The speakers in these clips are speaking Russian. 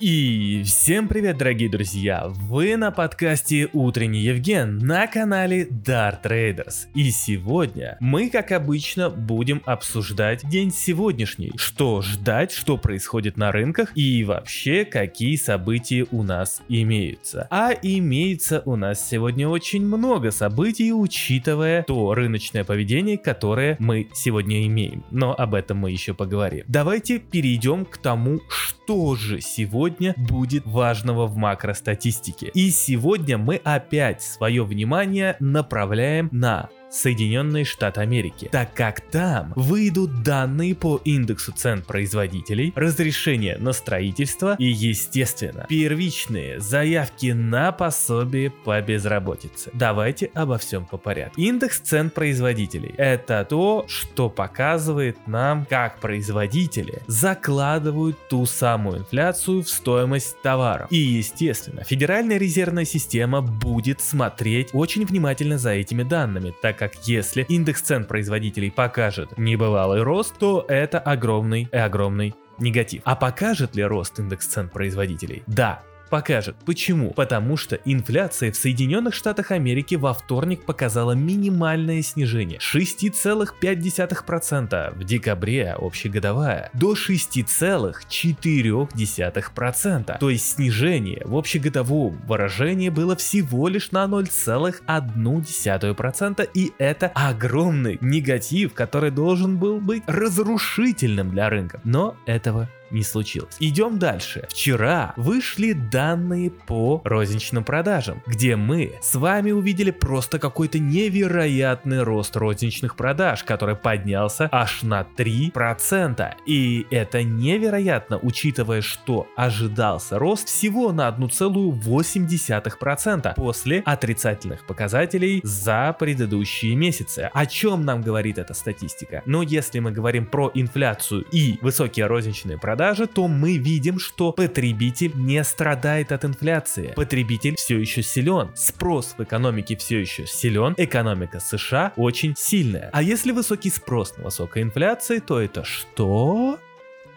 И всем привет, дорогие друзья! Вы на подкасте Утренний Евген на канале Dart Traders. И сегодня мы, как обычно, будем обсуждать день сегодняшний. Что ждать, что происходит на рынках и вообще какие события у нас имеются. А имеется у нас сегодня очень много событий, учитывая то рыночное поведение, которое мы сегодня имеем. Но об этом мы еще поговорим. Давайте перейдем к тому, что же сегодня сегодня будет важного в макростатистике. И сегодня мы опять свое внимание направляем на Соединенные Штаты Америки, так как там выйдут данные по индексу цен производителей, разрешение на строительство и, естественно, первичные заявки на пособие по безработице. Давайте обо всем по порядку. Индекс цен производителей – это то, что показывает нам, как производители закладывают ту самую инфляцию в стоимость товаров. И, естественно, Федеральная резервная система будет смотреть очень внимательно за этими данными, так как как если индекс цен производителей покажет небывалый рост, то это огромный и огромный негатив. А покажет ли рост индекс цен производителей? Да, покажет. Почему? Потому что инфляция в Соединенных Штатах Америки во вторник показала минимальное снижение 6,5% в декабре общегодовая до 6,4%. То есть снижение в общегодовом выражении было всего лишь на 0,1% и это огромный негатив, который должен был быть разрушительным для рынка. Но этого не случилось. Идем дальше. Вчера вышли данные по розничным продажам, где мы с вами увидели просто какой-то невероятный рост розничных продаж, который поднялся аж на 3%. И это невероятно, учитывая, что ожидался рост всего на 1,8% после отрицательных показателей за предыдущие месяцы. О чем нам говорит эта статистика? Но если мы говорим про инфляцию и высокие розничные продажи, продажи, то мы видим, что потребитель не страдает от инфляции. Потребитель все еще силен, спрос в экономике все еще силен, экономика США очень сильная. А если высокий спрос на высокой инфляции, то это что?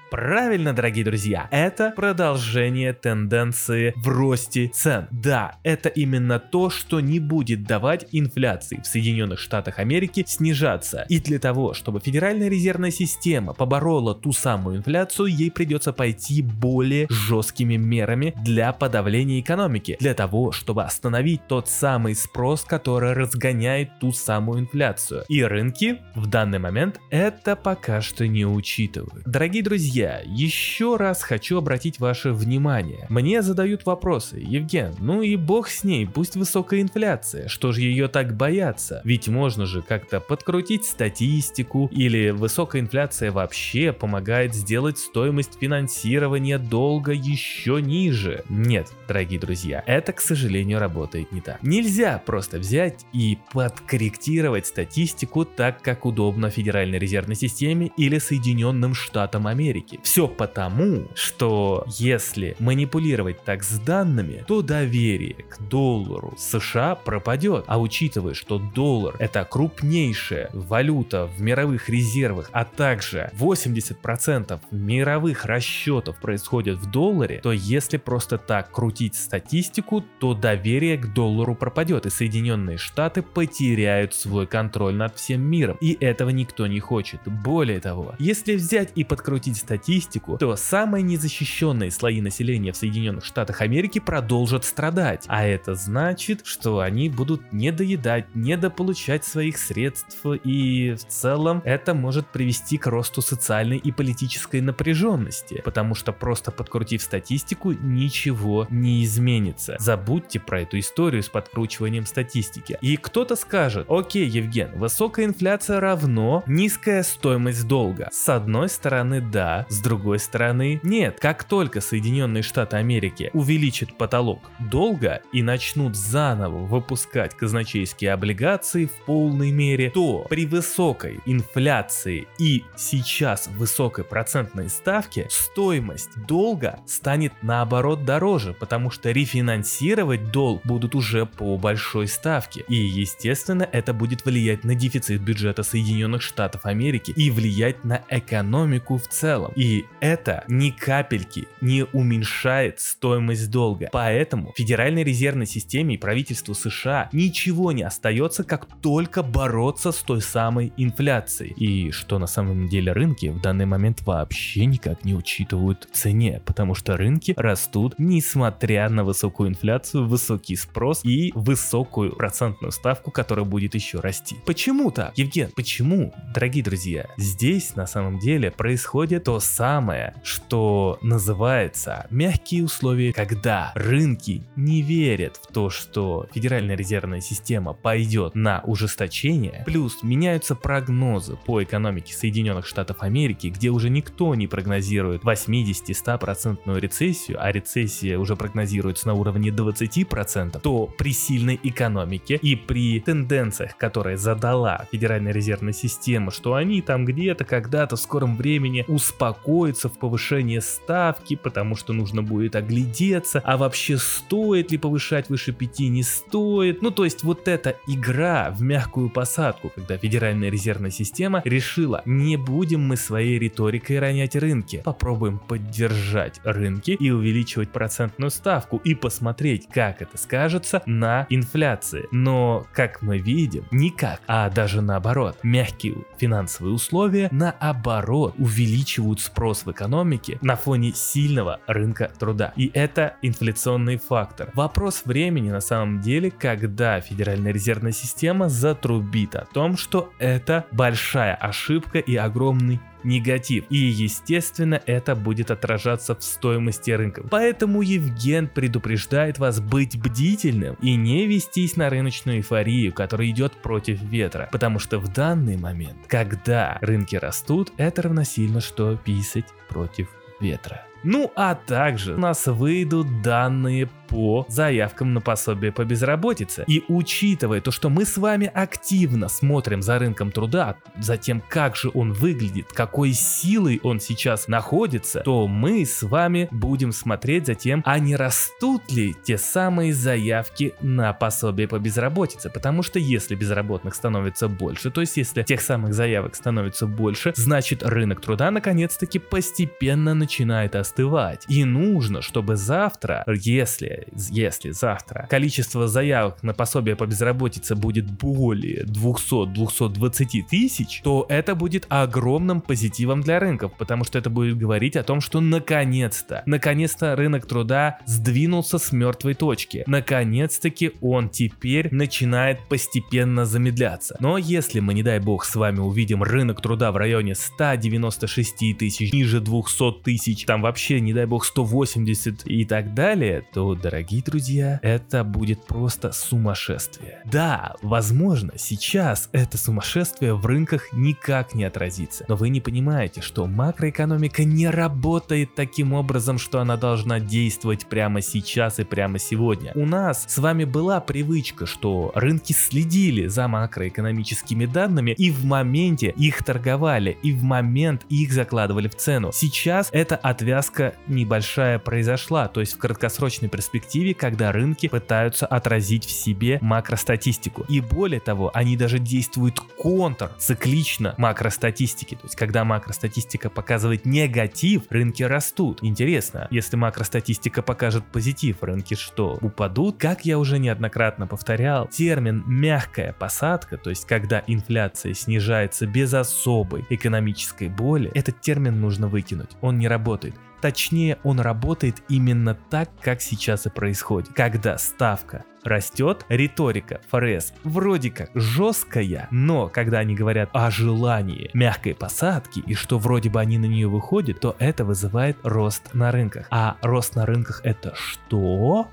Правильно, дорогие друзья, это продолжение тенденции в росте цен. Да, это именно то, что не будет давать инфляции в Соединенных Штатах Америки снижаться. И для того, чтобы Федеральная резервная система поборола ту самую инфляцию, ей придется пойти более жесткими мерами для подавления экономики, для того, чтобы остановить тот самый спрос, который разгоняет ту самую инфляцию. И рынки в данный момент это пока что не учитывают. Дорогие друзья, Друзья, еще раз хочу обратить ваше внимание. Мне задают вопросы, Евген, ну и бог с ней, пусть высокая инфляция, что же ее так бояться? Ведь можно же как-то подкрутить статистику, или высокая инфляция вообще помогает сделать стоимость финансирования долга еще ниже. Нет, дорогие друзья, это, к сожалению, работает не так. Нельзя просто взять и подкорректировать статистику так, как удобно Федеральной резервной системе или Соединенным Штатам Америки экономики. Все потому, что если манипулировать так с данными, то доверие к доллару США пропадет. А учитывая, что доллар это крупнейшая валюта в мировых резервах, а также 80% мировых расчетов происходит в долларе, то если просто так крутить статистику, то доверие к доллару пропадет, и Соединенные Штаты потеряют свой контроль над всем миром. И этого никто не хочет. Более того, если взять и подкрутить статистику, статистику, то самые незащищенные слои населения в Соединенных Штатах Америки продолжат страдать. А это значит, что они будут недоедать, недополучать своих средств и в целом это может привести к росту социальной и политической напряженности, потому что просто подкрутив статистику ничего не изменится. Забудьте про эту историю с подкручиванием статистики. И кто-то скажет, окей, Евген, высокая инфляция равно низкая стоимость долга. С одной стороны, да, с другой стороны, нет. Как только Соединенные Штаты Америки увеличат потолок долга и начнут заново выпускать казначейские облигации в полной мере, то при высокой инфляции и сейчас высокой процентной ставке стоимость долга станет наоборот дороже, потому что рефинансировать долг будут уже по большой ставке. И естественно это будет влиять на дефицит бюджета Соединенных Штатов Америки и влиять на экономику в целом. И это ни капельки не уменьшает стоимость долга. Поэтому Федеральной резервной системе и правительству США ничего не остается, как только бороться с той самой инфляцией. И что на самом деле рынки в данный момент вообще никак не учитывают в цене, потому что рынки растут несмотря на высокую инфляцию, высокий спрос и высокую процентную ставку, которая будет еще расти. Почему так? Евген, почему? Дорогие друзья, здесь на самом деле происходит то самое, что называется мягкие условия, когда рынки не верят в то, что Федеральная резервная система пойдет на ужесточение, плюс меняются прогнозы по экономике Соединенных Штатов Америки, где уже никто не прогнозирует 80-100% рецессию, а рецессия уже прогнозируется на уровне 20%, то при сильной экономике и при тенденциях, которые задала Федеральная резервная система, что они там где-то когда-то в скором времени успокоятся в повышении ставки, потому что нужно будет оглядеться, а вообще стоит ли повышать выше 5, не стоит. Ну то есть вот эта игра в мягкую посадку, когда Федеральная резервная система решила, не будем мы своей риторикой ронять рынки, попробуем поддержать рынки и увеличивать процентную ставку и посмотреть, как это скажется на инфляции. Но, как мы видим, никак, а даже наоборот, мягкие финансовые условия наоборот увеличивают спрос в экономике на фоне сильного рынка труда. И это инфляционный фактор. Вопрос времени на самом деле, когда Федеральная резервная система затрубит о том, что это большая ошибка и огромный негатив. И естественно это будет отражаться в стоимости рынка. Поэтому Евген предупреждает вас быть бдительным и не вестись на рыночную эйфорию, которая идет против ветра. Потому что в данный момент, когда рынки растут, это равносильно, что писать против ветра. Ну а также у нас выйдут данные по заявкам на пособие по безработице. И учитывая то, что мы с вами активно смотрим за рынком труда, за тем, как же он выглядит, какой силой он сейчас находится, то мы с вами будем смотреть за тем, а не растут ли те самые заявки на пособие по безработице. Потому что если безработных становится больше, то есть если тех самых заявок становится больше, значит рынок труда наконец-таки постепенно начинает остывать. И нужно, чтобы завтра, если если завтра количество заявок на пособие по безработице будет более 200-220 тысяч, то это будет огромным позитивом для рынков, потому что это будет говорить о том, что наконец-то, наконец-то рынок труда сдвинулся с мертвой точки. Наконец-таки он теперь начинает постепенно замедляться. Но если мы, не дай бог, с вами увидим рынок труда в районе 196 тысяч, ниже 200 тысяч, там вообще, не дай бог, 180 и так далее, то, дорогие друзья, это будет просто сумасшествие. Да, возможно, сейчас это сумасшествие в рынках никак не отразится, но вы не понимаете, что макроэкономика не работает таким образом, что она должна действовать прямо сейчас и прямо сегодня. У нас с вами была привычка, что рынки следили за макроэкономическими данными и в моменте их торговали, и в момент их закладывали в цену. Сейчас эта отвязка небольшая произошла, то есть в краткосрочной перспективе, когда рынки пытаются отразить в себе макростатистику. И более того, они даже действуют контр циклично макростатистики. То есть, когда макростатистика показывает негатив, рынки растут. Интересно, если макростатистика покажет позитив, рынки что, упадут? Как я уже неоднократно повторял, термин «мягкая посадка», то есть когда инфляция снижается без особой экономической боли, этот термин нужно выкинуть. Он не работает. Точнее, он работает именно так, как сейчас и происходит. Когда ставка растет, риторика ФРС вроде как жесткая, но когда они говорят о желании мягкой посадки и что вроде бы они на нее выходят, то это вызывает рост на рынках. А рост на рынках это что?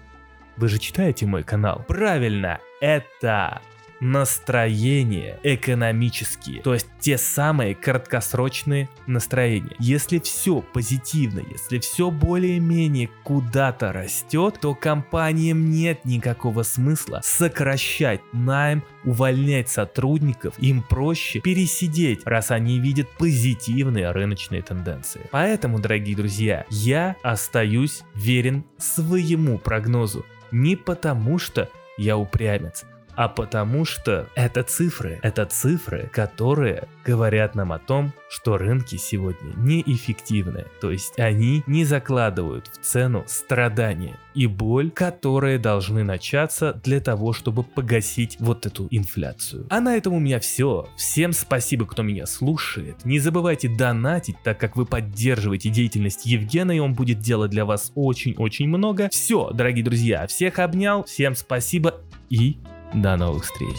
Вы же читаете мой канал. Правильно, это настроения экономические, то есть те самые краткосрочные настроения. Если все позитивно, если все более-менее куда-то растет, то компаниям нет никакого смысла сокращать найм, увольнять сотрудников, им проще пересидеть, раз они видят позитивные рыночные тенденции. Поэтому, дорогие друзья, я остаюсь верен своему прогнозу. Не потому что я упрямец, а потому что это цифры. Это цифры, которые говорят нам о том, что рынки сегодня неэффективны. То есть они не закладывают в цену страдания и боль, которые должны начаться для того, чтобы погасить вот эту инфляцию. А на этом у меня все. Всем спасибо, кто меня слушает. Не забывайте донатить, так как вы поддерживаете деятельность Евгена, и он будет делать для вас очень-очень много. Все, дорогие друзья, всех обнял, всем спасибо и до новых встреч.